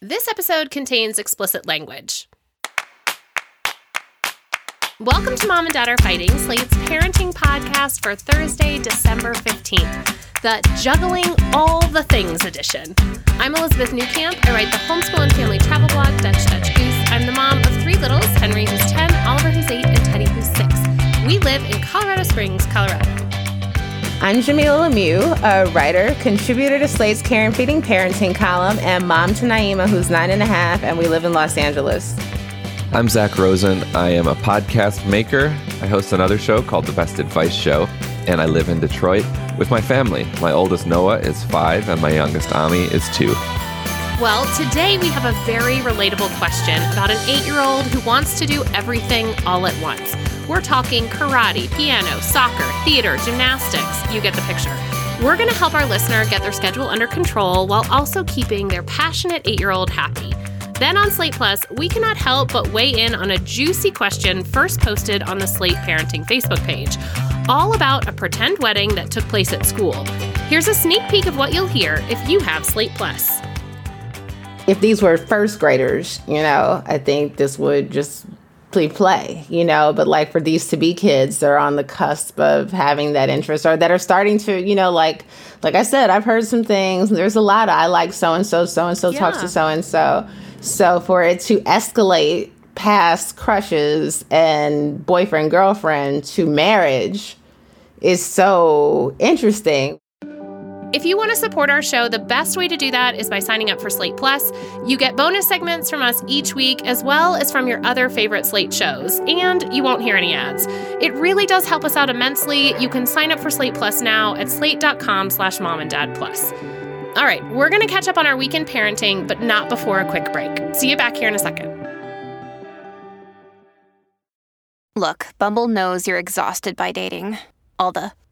This episode contains explicit language. Welcome to Mom and Dad Are Fighting, Slate's parenting podcast for Thursday, December 15th, the Juggling All the Things edition. I'm Elizabeth Newcamp. I write the homeschool and family travel blog, Dutch Dutch Goose. I'm the mom of three littles Henry, who's 10, Oliver, who's 8, and Teddy, who's 6. We live in Colorado Springs, Colorado. I'm Jamila Lemieux, a writer, contributor to Slate's Care and Feeding Parenting column, and mom to Naima, who's nine and a half, and we live in Los Angeles. I'm Zach Rosen. I am a podcast maker. I host another show called The Best Advice Show, and I live in Detroit with my family. My oldest Noah is five, and my youngest Ami is two. Well, today we have a very relatable question about an eight year old who wants to do everything all at once. We're talking karate, piano, soccer, theater, gymnastics. You get the picture. We're going to help our listener get their schedule under control while also keeping their passionate eight year old happy. Then on Slate Plus, we cannot help but weigh in on a juicy question first posted on the Slate Parenting Facebook page, all about a pretend wedding that took place at school. Here's a sneak peek of what you'll hear if you have Slate Plus. If these were first graders, you know, I think this would just play play you know but like for these to be kids they're on the cusp of having that interest or that are starting to you know like like i said i've heard some things. There's a lot of, i like so and so so and so talks to so and so so for it to escalate past crushes and boyfriend girlfriend to marriage is so interesting if you want to support our show, the best way to do that is by signing up for Slate Plus. You get bonus segments from us each week, as well as from your other favorite Slate shows, and you won't hear any ads. It really does help us out immensely. You can sign up for Slate Plus now at slate.com slash mom and dad plus. All right, we're going to catch up on our weekend parenting, but not before a quick break. See you back here in a second. Look, Bumble knows you're exhausted by dating. All the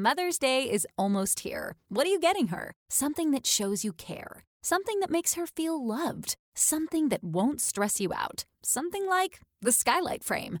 Mother's Day is almost here. What are you getting her? Something that shows you care. Something that makes her feel loved. Something that won't stress you out. Something like the skylight frame.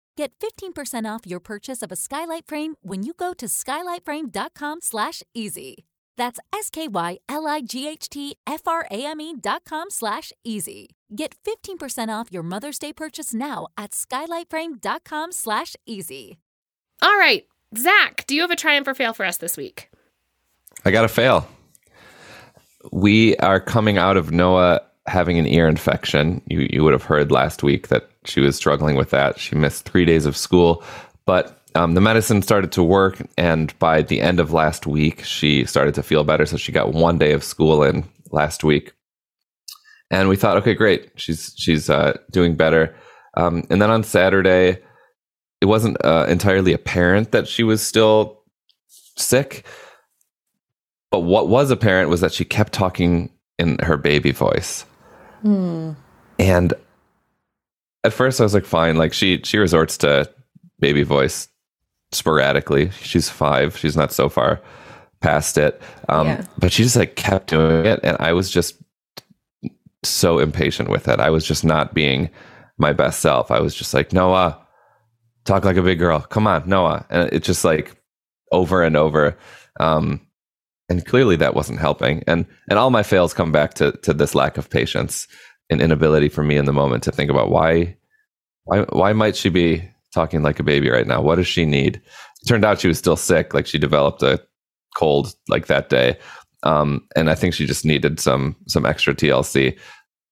get 15% off your purchase of a skylight frame when you go to skylightframe.com slash easy. That's S K Y L I G H T F R A M E dot com slash easy. Get 15% off your Mother's Day purchase now at skylightframe.com slash easy. All right, Zach, do you have a triumph or fail for us this week? I got to fail. We are coming out of Noah having an ear infection. You, you would have heard last week that she was struggling with that. She missed three days of school, but um, the medicine started to work. And by the end of last week, she started to feel better. So she got one day of school in last week. And we thought, okay, great. She's, she's uh, doing better. Um, and then on Saturday, it wasn't uh, entirely apparent that she was still sick. But what was apparent was that she kept talking in her baby voice. Hmm. And at first I was like, fine. Like she she resorts to baby voice sporadically. She's five. She's not so far past it. Um, Yeah. but she just like kept doing it. And I was just so impatient with it. I was just not being my best self. I was just like, Noah, talk like a big girl. Come on, Noah. And it's just like over and over. Um, and clearly that wasn't helping. And and all my fails come back to to this lack of patience and inability for me in the moment to think about why why why might she be talking like a baby right now? What does she need? It turned out she was still sick. Like she developed a cold like that day. Um, and I think she just needed some some extra TLC.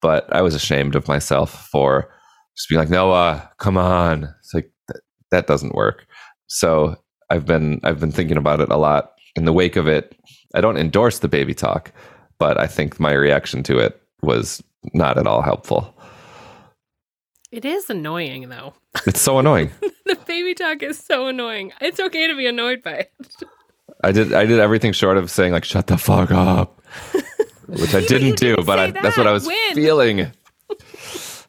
But I was ashamed of myself for just being like, Noah, come on. It's like that, that doesn't work. So I've been I've been thinking about it a lot. In the wake of it, I don't endorse the baby talk, but I think my reaction to it was not at all helpful. It is annoying though. It's so annoying. the baby talk is so annoying. It's okay to be annoyed by it. I did I did everything short of saying like shut the fuck up. Which I didn't do, didn't but say I, that's what I was Win. feeling.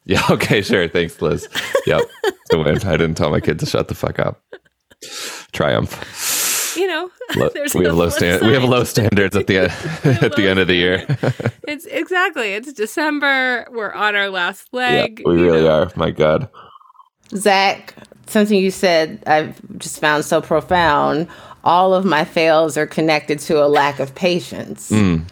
Yeah, okay, sure. Thanks, Liz. Yep. I didn't tell my kid to shut the fuck up. Triumph. You know, Lo- there's we have low flip stand we have low standards at the end at the end of the year. It's exactly. It's December. We're on our last yeah, leg. we really know. are. My God. Zach, something you said I've just found so profound. All of my fails are connected to a lack of patience. Mm.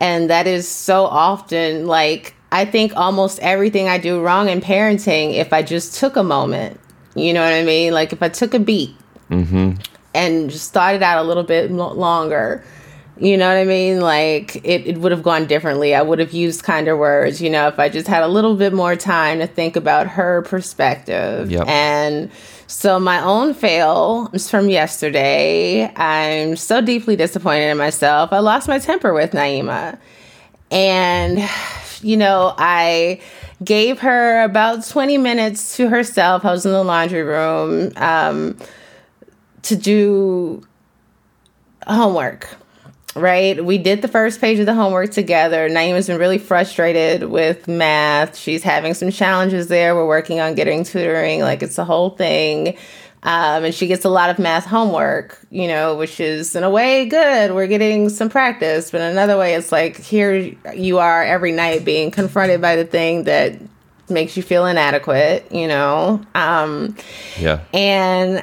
And that is so often like, I think almost everything I do wrong in parenting, if I just took a moment, you know what I mean? Like, if I took a beat mm-hmm. And just thought it out a little bit lo- longer, you know what I mean? Like, it, it would have gone differently. I would have used kinder words, you know, if I just had a little bit more time to think about her perspective. Yep. And so, my own fail is from yesterday. I'm so deeply disappointed in myself. I lost my temper with Naima. And, you know, I gave her about 20 minutes to herself. I was in the laundry room um, to do homework. Right? We did the first page of the homework together. Naima's been really frustrated with math. She's having some challenges there. We're working on getting tutoring. Like, it's a whole thing. Um, and she gets a lot of math homework, you know, which is in a way good. We're getting some practice, but in another way, it's like here you are every night being confronted by the thing that makes you feel inadequate, you know. Um, Yeah. and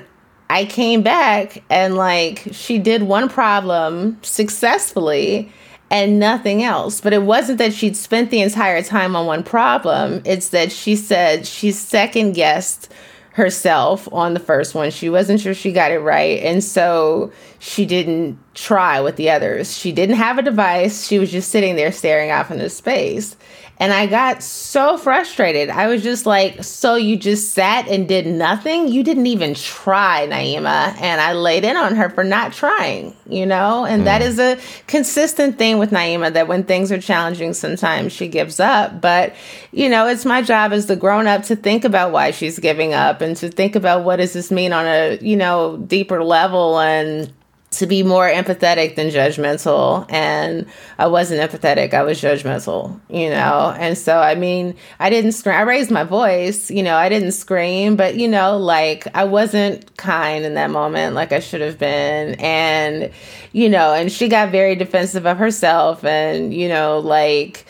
I came back and like she did one problem successfully and nothing else. But it wasn't that she'd spent the entire time on one problem. It's that she said she second guessed herself on the first one. She wasn't sure she got it right. And so she didn't try with the others. She didn't have a device. She was just sitting there staring off into space. And I got so frustrated. I was just like, So you just sat and did nothing? You didn't even try, Naima. And I laid in on her for not trying, you know? And that mm. is a consistent thing with Naima that when things are challenging, sometimes she gives up. But, you know, it's my job as the grown up to think about why she's giving up and to think about what does this mean on a, you know, deeper level and to be more empathetic than judgmental and i wasn't empathetic i was judgmental you know? And so i mean i didn't scream i raised my voice you know i didn't scream but you know like i wasn't kind in that moment like i should have been. And you know and she got very defensive of herself and you know like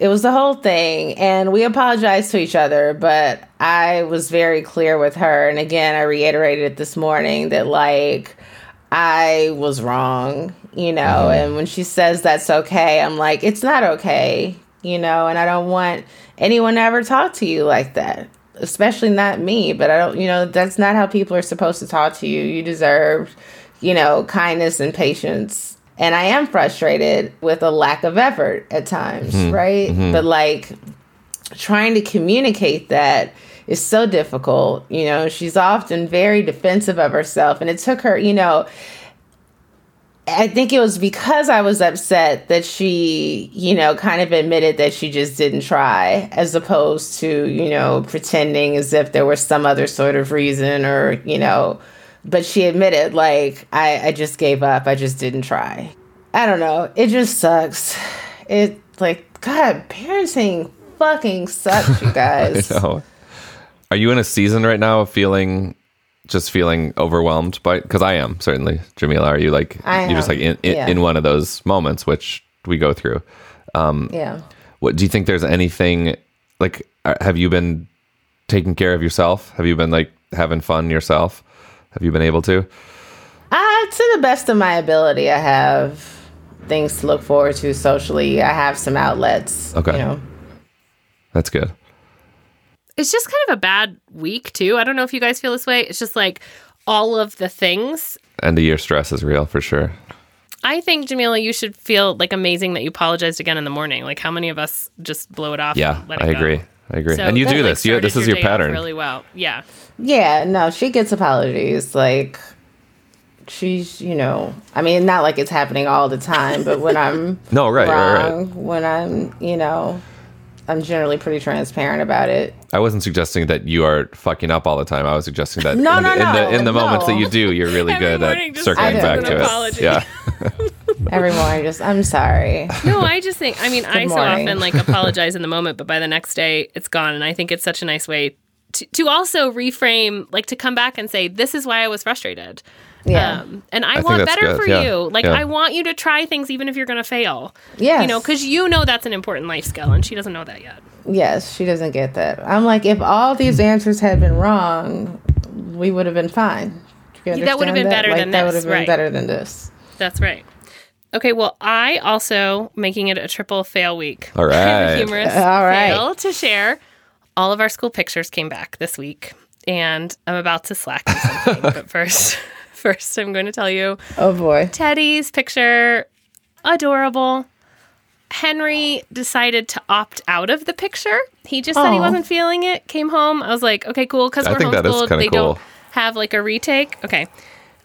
it was the whole thing. And we apologized to each other but i was very clear with her. And again i reiterated it this morning that like I was wrong, you know. Mm-hmm. And when she says that's okay, I'm like, it's not okay, you know. And I don't want anyone to ever talk to you like that, especially not me. But I don't, you know, that's not how people are supposed to talk to you. You deserve, you know, kindness and patience. And I am frustrated with a lack of effort at times, mm-hmm. right? Mm-hmm. But like, trying to communicate that is so difficult. You know, she's often very defensive of herself. And it took her, you know, I think it was because I was upset that she, you know, kind of admitted that she just didn't try, as opposed to, you know, pretending as if there was some other sort of reason or, you know, but she admitted, like, I, I just gave up. I just didn't try. I don't know. It just sucks. It, like, God, parenting fucking sucks, you guys. So, are you in a season right now of feeling just feeling overwhelmed by? Because I am certainly. Jamila, are you like I you're just like in, in, yeah. in one of those moments which we go through? yeah. What do you think? There's anything like? uh, Have you been taking care of yourself? Have you been like having fun yourself? Have you been able to? Uh, to the best of my ability, I have things to look forward to socially. I have some outlets. Okay. You know. That's good. It's just kind of a bad week too. I don't know if you guys feel this way. It's just like all of the things. End of year stress is real for sure. I think Jamila, you should feel like amazing that you apologized again in the morning. Like how many of us just blow it off? Yeah, and let it I go? agree. I agree. So and you that, do like, this. You, this is your day off pattern. Really well. Yeah. Yeah, no, she gets apologies. Like she's, you know, I mean, not like it's happening all the time, but when I'm No, right, right, right. when I'm, you know, I'm generally pretty transparent about it. I wasn't suggesting that you are fucking up all the time. I was suggesting that No, in, no, the, in the in the moments that you do, you're really Every good at circling back to an it. apology. Yeah. Every morning, just I'm sorry. No, I just think, I mean, I so often like apologize in the moment, but by the next day it's gone. And I think it's such a nice way to, to also reframe, like to come back and say, this is why I was frustrated. Yeah. Um, and I, think want better good, for yeah, you. Like, yeah. I want you to try things even if you're going to fail. Yes. You know, because you know that's an important life skill, and she doesn't know that yet. Yes, she doesn't get that. I'm like, if all these answers had been wrong, we would have been fine. That would have understand been better Like, than that That would have been right. better than this. That's right. Okay, well, I also making it a triple fail week. All I have a humorous All right. fail to share. All of our school pictures came back this week, and I'm about to slack you something. but first, first, I'm going to tell you Oh boy. Teddy's picture, adorable. Henry decided to opt out of the picture. He just said he oh. wasn't feeling it. Came home. I was like, okay, cool, because we're think that is homeschooled. kinda They don't have like a retake. Okay,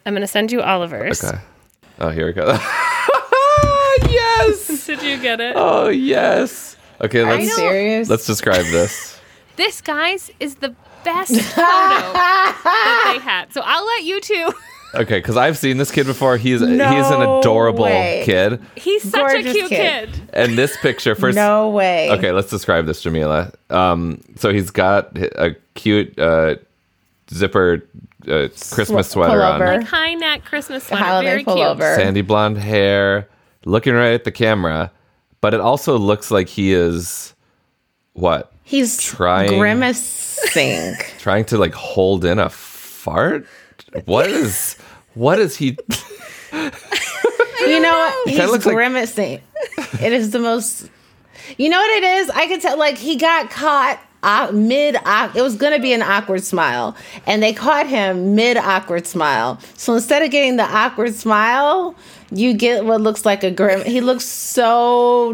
I'm gonna send you Oliver's. Okay. Oh, here we go. yes. Did you get it? Oh, yes. Okay, Are you let's serious? let's describe this. This, guys, is the best photo that they had. So I'll let you two. Okay, because I've seen this kid before. He's he's an adorable way. kid. He's such a cute kid. kid. And this picture first. no way. Okay, let's describe this, Jamila. Um, so he's got a cute uh, zipper uh, Christmas Sw- sweater on, pullover. Like high neck Christmas sweater. Holiday Very cute. pullover. sandy blonde hair, looking right at the camera. But it also looks like he is what He's Trying- grimacing. trying to like hold in a fart. What is what is he? you know what? He's looks like- grimacing. it is the most. You know what it is? I could tell. Like he got caught uh, mid. awk- It was going to be an awkward smile, and they caught him mid awkward smile. So instead of getting the awkward smile, you get what looks like a grim. He looks so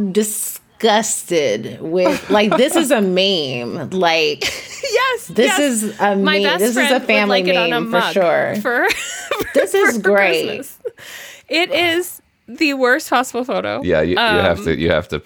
disgusted with like this is a meme. Like Yes. This yes. is a My meme. best This is a friend would family like it on a meme for sure. For, This is for great. Christmas. It is the worst possible photo. Yeah, you, you have to um, you have to.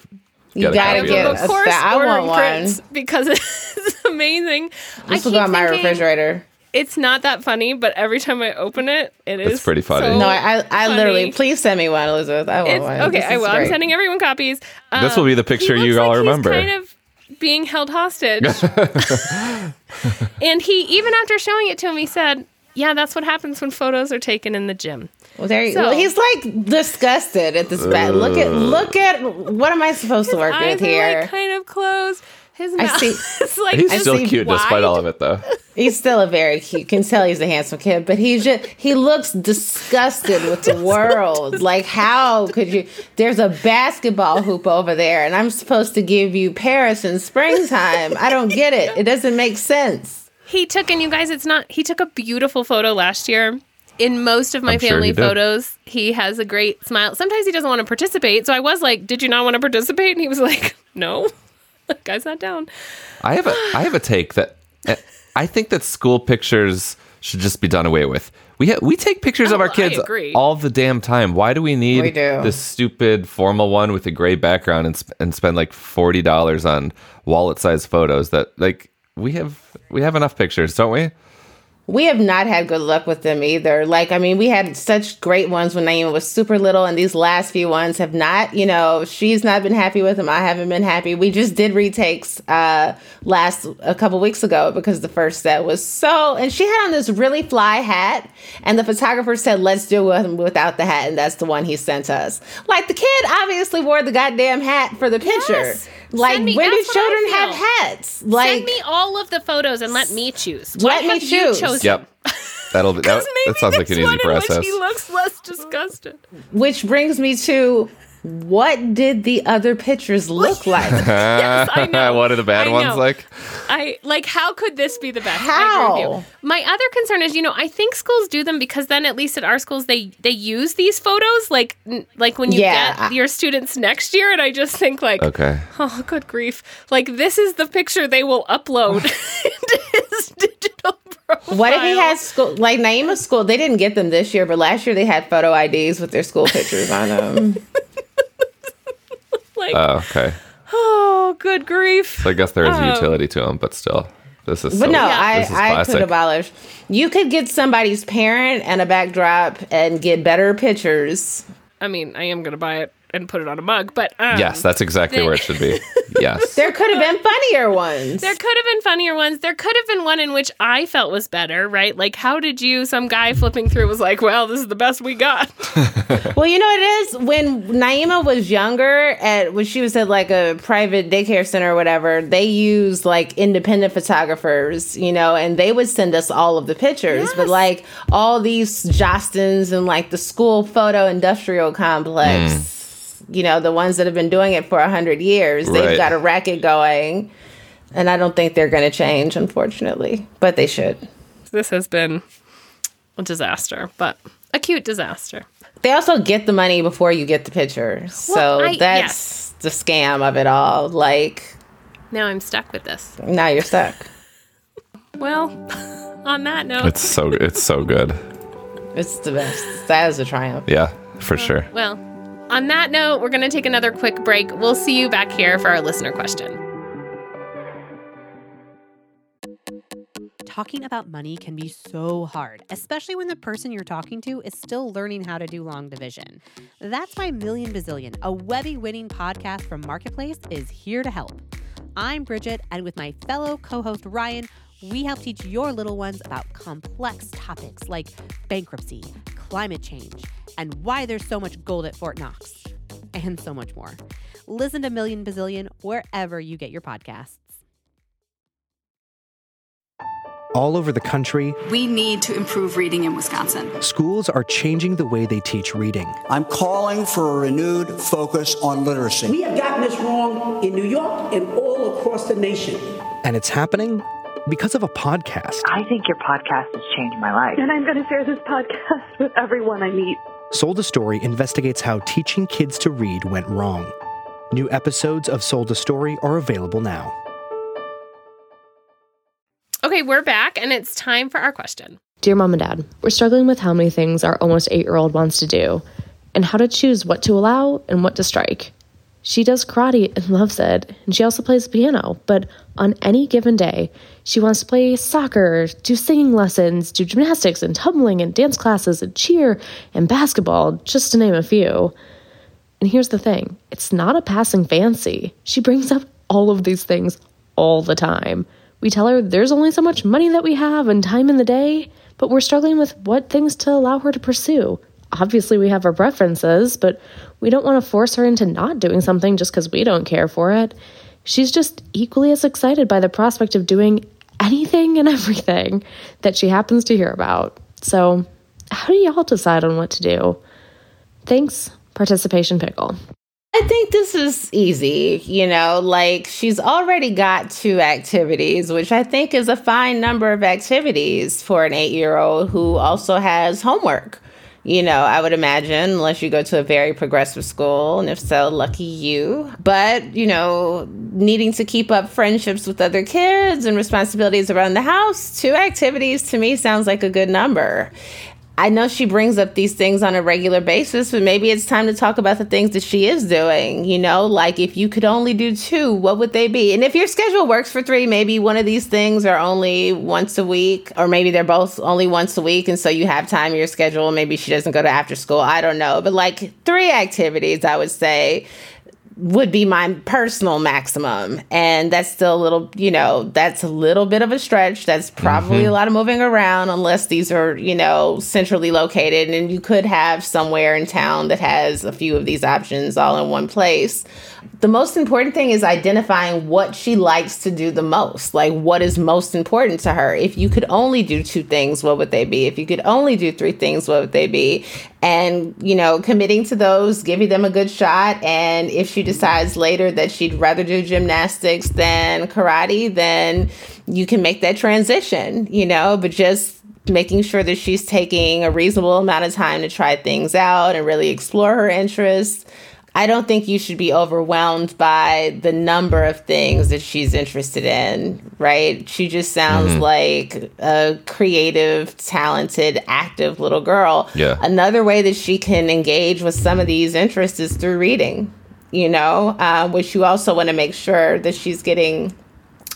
You get a gotta copy get of of this. a- course that- I ordering want one. because it's amazing. This I will go keep on my thinking refrigerator. It's not that funny, but every time I open it, it is. It's pretty funny. so No, I, I, I literally. Please send me one, Elizabeth. I want It's, one. okay, I is will. I'm sending everyone copies. This will be um, the picture he you all like remember. He's kind of being held hostage. and he, even after showing it to him, he said, "Yeah, that's what happens when photos are taken in the gym." Well, there you So- well, he's like disgusted at this bad. Look at look at what am I supposed to work Eyes with are here? like kind of closed. His I see- is like He's still see cute despite all of it, though. he's still a very cute. Can tell he's a handsome kid, but he's just he looks disgusted with the world. Like how could you? There's a basketball hoop over there, and I'm supposed to give you Paris in springtime. I don't get it. It doesn't make sense. He took, and you guys, it's not. He took a beautiful photo last year. In most of my I'm sure family he did. photos, he has a great smile. Sometimes he doesn't want to participate. So I was like, "Did you not want to participate?" And he was like, "No." Like I sat down. I have a I have a take that uh, I think that school pictures should just be done away with. We ha- we take pictures of Oh, our kids all the damn time. Why do we need We do. this stupid formal one with a gray background and sp- and spend like forty dollars on wallet sized photos? That like we have we have enough pictures, don't we? We have not had good luck with them either. Like, I mean, we had such great ones when Naima was super little, and these last few ones have not, you know, she's not been happy with them. I haven't been happy. We just did retakes uh last a couple weeks ago because the first set was so and she had on this really fly hat, and the photographer said, Let's do it without the hat, and that's the one he sent us. Like the kid obviously wore the goddamn hat for the picture. Yes. Like me- when do that's what I children have hats? Like Send me all of the photos and let me choose. Let What me choose. Chosen? Yep. That'll be that, that sounds like an easy one in which process. he looks less disgusted. which brings me to what did the other pictures look like? Yes, I know. what are the bad I ones know. like? I like how could this be the best? I agree with How? My other concern is, you know, I think schools do them because then at least at our schools they they use these photos like n- like when you Yeah, get your students next year, and I just think like, Okay. oh, good grief! Like this is the picture they will upload into his digital profile. What if he had school like Naima's school? They didn't get them this year, but last year they had photo IDs with their school pictures on them. like, Oh, okay. oh, good grief! So I guess there is a Um, utility to them, but still, this is. But so, no, Yeah. I, I could abolish. You could get somebody's parent and a backdrop and get better pictures. I mean, I am gonna buy it and put it on a mug, but um, Yes, that's exactly where it should be. Yes. There could have been funnier ones. There could have been funnier ones. There could have been one in which I felt was better, right? Like, how did you, some guy flipping through was like, well, this is the best we got. Well, you know what it is? When Naima was younger, at when she was at like a private daycare center or whatever, they used like independent photographers, you know, and they would send us all of the pictures. But like all these Jostens and like the school photo industrial complex, mm. You know, the ones that have been doing it for a hundred years, they've got a racket going. And I don't think they're going to change, unfortunately, but they should. This has been a disaster, but a cute disaster. They also get the money before you get the picture. So I- that's the scam of it all. Like, Now I'm stuck with this. now you're stuck. Well, on that note, It's so it's so good. It's the best. That is a triumph. Yeah, for sure. well, on that note, we're going to take another quick break. We'll see you back here for our listener question. Talking about money can be so hard, especially when the person you're talking to is still learning how to do long division. That's why Million Bazillion, a Webby winning podcast from Marketplace, is here to help. I'm Bridget, and with my fellow co host Ryan, we help teach your little ones about complex topics like bankruptcy, climate change, and why there's so much gold at Fort Knox, and so much more. Listen to Million Bazillion wherever you get your podcasts. All over the country, We need to improve reading in Wisconsin. schools are changing the way they teach reading. I'm calling for a renewed focus on literacy. We have gotten this wrong in New York and all across the nation. And it's happening because of a podcast. I think your podcast has changed my life. And I'm going to share this podcast with everyone I meet. Sold a Story investigates how teaching kids to read went wrong. New episodes of Sold a Story are available now. Okay, we're back, and it's time for our question. Dear Mom and Dad, we're struggling with how many things our almost eight year old wants to do and how to choose what to allow and what to strike. She does karate and loves it, and she also plays the piano, but on any given day, she wants to play soccer, do singing lessons, do gymnastics and tumbling and dance classes and cheer and basketball, just to name a few. And here's the thing it's not a passing fancy. She brings up all of these things all the time. We tell her there's only so much money that we have and time in the day, but we're struggling with what things to allow her to pursue. Obviously, we have our preferences, but we don't want to force her into not doing something just because we don't care for it. She's just equally as excited by the prospect of doing anything and everything that she happens to hear about. So, how do y'all decide on what to do? Thanks, Participation Pickle. I think this is easy, you know, like she's already got two activities, which I think is a fine number of activities for an eight year old who also has homework. You know, I would imagine, unless you go to a very progressive school, and if so, lucky you. But, you know, needing to keep up friendships with other kids and responsibilities around the house, two activities to me sounds like a good number. I know she brings up these things on a regular basis, but maybe it's time to talk about the things that she is doing. You know, like if you could only do two, what would they be? And if your schedule works for three, maybe one of these things are only once a week, or maybe they're both only once a week. And so you have time in your schedule. Maybe she doesn't go to after school. I don't know. But like three activities, I would say would be my personal maximum. And that's still a little, you know, that's a little bit of a stretch. That's probably Mm-hmm. a lot of moving around unless these are, you know, centrally located. And you could have somewhere in town that has a few of these options all in one place. The most important thing is identifying what she likes to do the most. Like, what is most important to her? If you could only do two things, what would they be? If you could only do three things, what would they be? And, you know, committing to those, giving them a good shot. And if she decides later that she'd rather do gymnastics than karate, then you can make that transition, you know, but just making sure that she's taking a reasonable amount of time to try things out and really explore her interests. I don't think you should be overwhelmed by the number of things that she's interested in, right? She just sounds Mhm. like a creative, talented, active little girl. Yeah. Another way that she can engage with some of these interests is through reading, you know, uh, which you also want to make sure that she's getting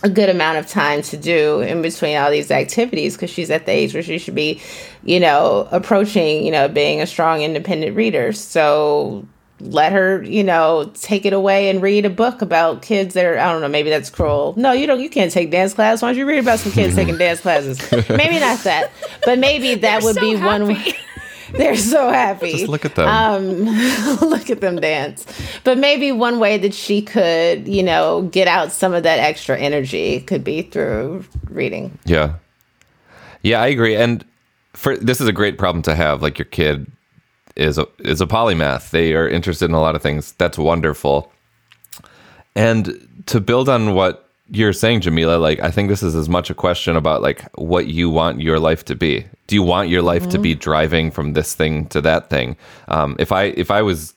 a good amount of time to do in between all these activities because she's at the age where she should be, you know, approaching, you know, being a strong independent reader. So let her, you know, take it away and read a book about kids that are, I don't know, maybe that's cruel. No, you don't, you can't take dance class. Why don't you read about some kids taking dance classes? Maybe not that, but maybe that would be one way. They're so happy. Just look at them. Um, look at them dance. But maybe one way that she could, you know, get out some of that extra energy could be through reading. Yeah. Yeah, I agree. And for this is a great problem to have. Like your kid is a is a polymath. They are interested in a lot of things. That's wonderful. And to build on what you're saying, Jamila, like I think this is as much a question about like what you want your life to be. Do you want your life to be driving from this thing to that thing? Um, if I if I was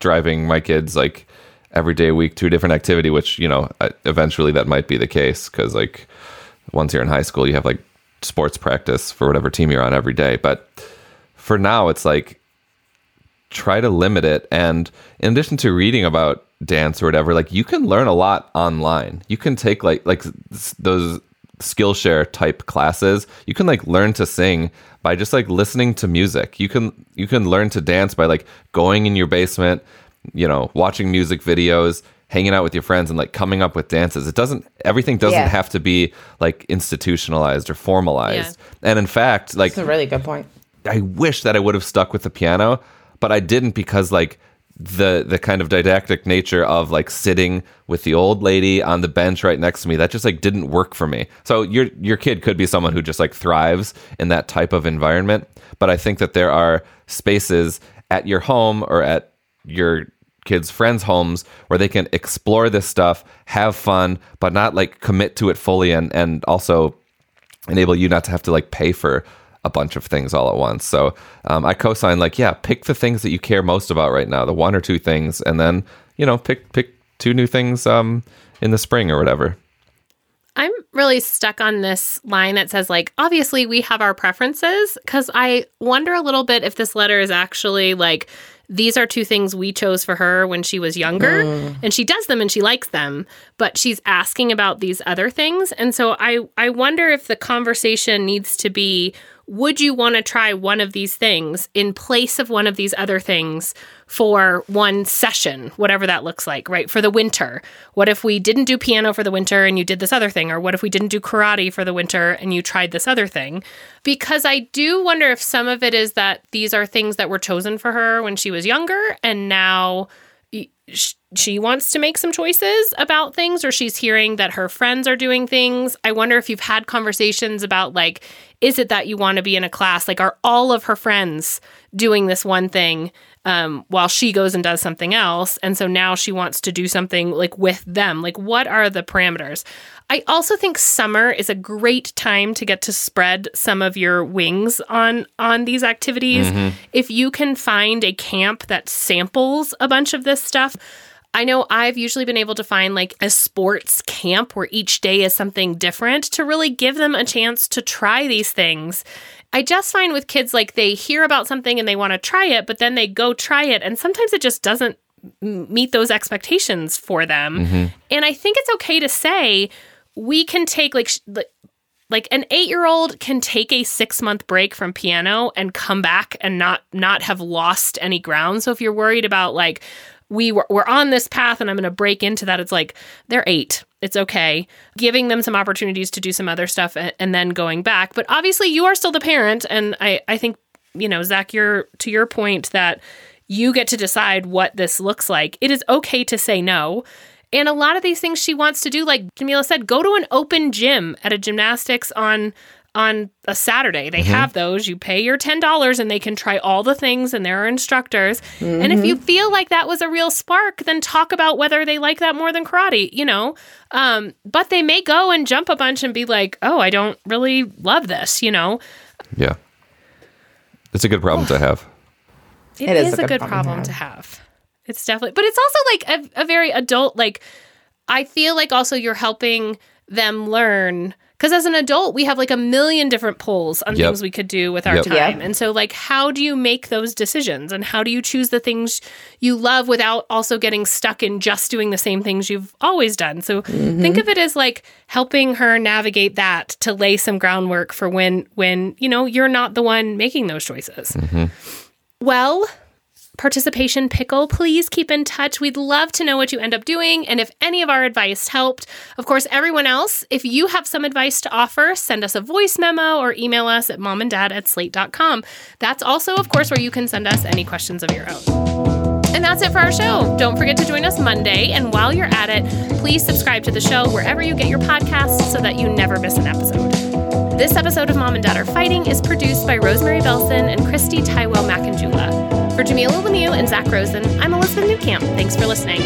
driving my kids like every day a week to a different activity, which you know I- eventually that might be the case because like once you're in high school, you have like sports practice for whatever team you're on every day. But for now, it's like try to limit it. And in addition to reading about dance or whatever, like you can learn a lot online. You can take like like those Skillshare type classes. You can like learn to sing by just like listening to music. You can you can learn to dance by like going in your basement, you know, watching music videos, hanging out with your friends and like coming up with dances. It doesn't everything doesn't Yeah. have to be like institutionalized or formalized. And in fact, like That's a really good point. I wish that I would have stuck with the piano, but I didn't because like the the kind of didactic nature of like sitting with the old lady on the bench right next to me that just like didn't work for me. So your your kid could be someone who just like thrives in that type of environment, but I think that there are spaces at your home or at your kids' friends' homes where they can explore this stuff, have fun, but not like commit to it fully and and also enable you not to have to like pay for a bunch of things all at once. So um, I co-sign like, yeah, pick the things that you care most about right now, the one or two things, and then you know pick pick two new things um, in the spring or whatever. I'm really stuck on this line that says, like, obviously we have our preferences because I wonder a little bit if this letter is actually like, these are two things we chose for her when she was younger Mm. and she does them and she likes them but she's asking about these other things and so i i wonder if the conversation needs to be would you want to try one of these things in place of one of these other things for one session, whatever that looks like, right? For the winter. What if we didn't do piano for the winter and you did this other thing? Or what if we didn't do karate for the winter and you tried this other thing? Because I do wonder if some of it is that these are things that were chosen for her when she was younger and now she wants to make some choices about things or she's hearing that her friends are doing things. I wonder if you've had conversations about like is it that you want to be in a class like are all of her friends doing this one thing um, while she goes and does something else and so now she wants to do something like with them like what are the parameters i also think summer is a great time to get to spread some of your wings on on these activities Mhm. if you can find a camp that samples a bunch of this stuff I know I've usually been able to find like a sports camp where each day is something different to really give them a chance to try these things. I just find with kids like they hear about something and they want to try it, but then they go try it and sometimes it just doesn't meet those expectations for them. Mhm. And I think it's okay to say we can take like sh- like like an 8-year-old can take a 6-month break from piano and come back and not not have lost any ground. So if you're worried about like we were, we're on this path and I'm going to break into that. It's like they're eight. It's okay. Giving them some opportunities to do some other stuff and, and then going back. But obviously, you are still the parent. And I, I think, you know, Zach, you're to your point that you get to decide what this looks like. It is okay to say no. And a lot of these things she wants to do, like Jamila said, go to an open gym at a gymnastics on on a Saturday. They mm-hmm. have those. You pay your $10 and they can try all the things and there are instructors. Mm-hmm. And if you mm-hmm. feel like that was a real spark, then talk about whether they like that more than karate, you know. Um, but they may go and jump a bunch and be like, "Oh, I don't really love this," you know. Yeah. It's a good problem to have. it, it is, is, a good, problem, problem to, have. to have. It's definitely, but it's also like a, a very adult, like, I feel like also you're helping them learn because as an adult we have like a million different polls on yep. things we could do with our yep. time and so like how do you make those decisions and how do you choose the things you love without also getting stuck in just doing the same things you've always done so mm-hmm. think of it as like helping her navigate that to lay some groundwork for when when you know you're not the one making those choices mm-hmm. well participation pickle, please keep in touch. We'd love to know what you end up doing and if any of our advice helped. Of course, everyone else, if you have some advice to offer, send us a voice memo or email us at momanddad at slate.com. That's also, of course, where you can send us any questions of your own. And that's it for our show. Don't forget to join us Monday. And while you're at it, please subscribe to the show wherever you get your podcasts so that you never miss an episode. This episode of Mom and Dad Are Fighting is produced by Rosemary Belson and Christy Tywell Macanjula. For Jamila Lemieux and Zach Rosen, I'm Elizabeth Newcamp. Thanks for listening.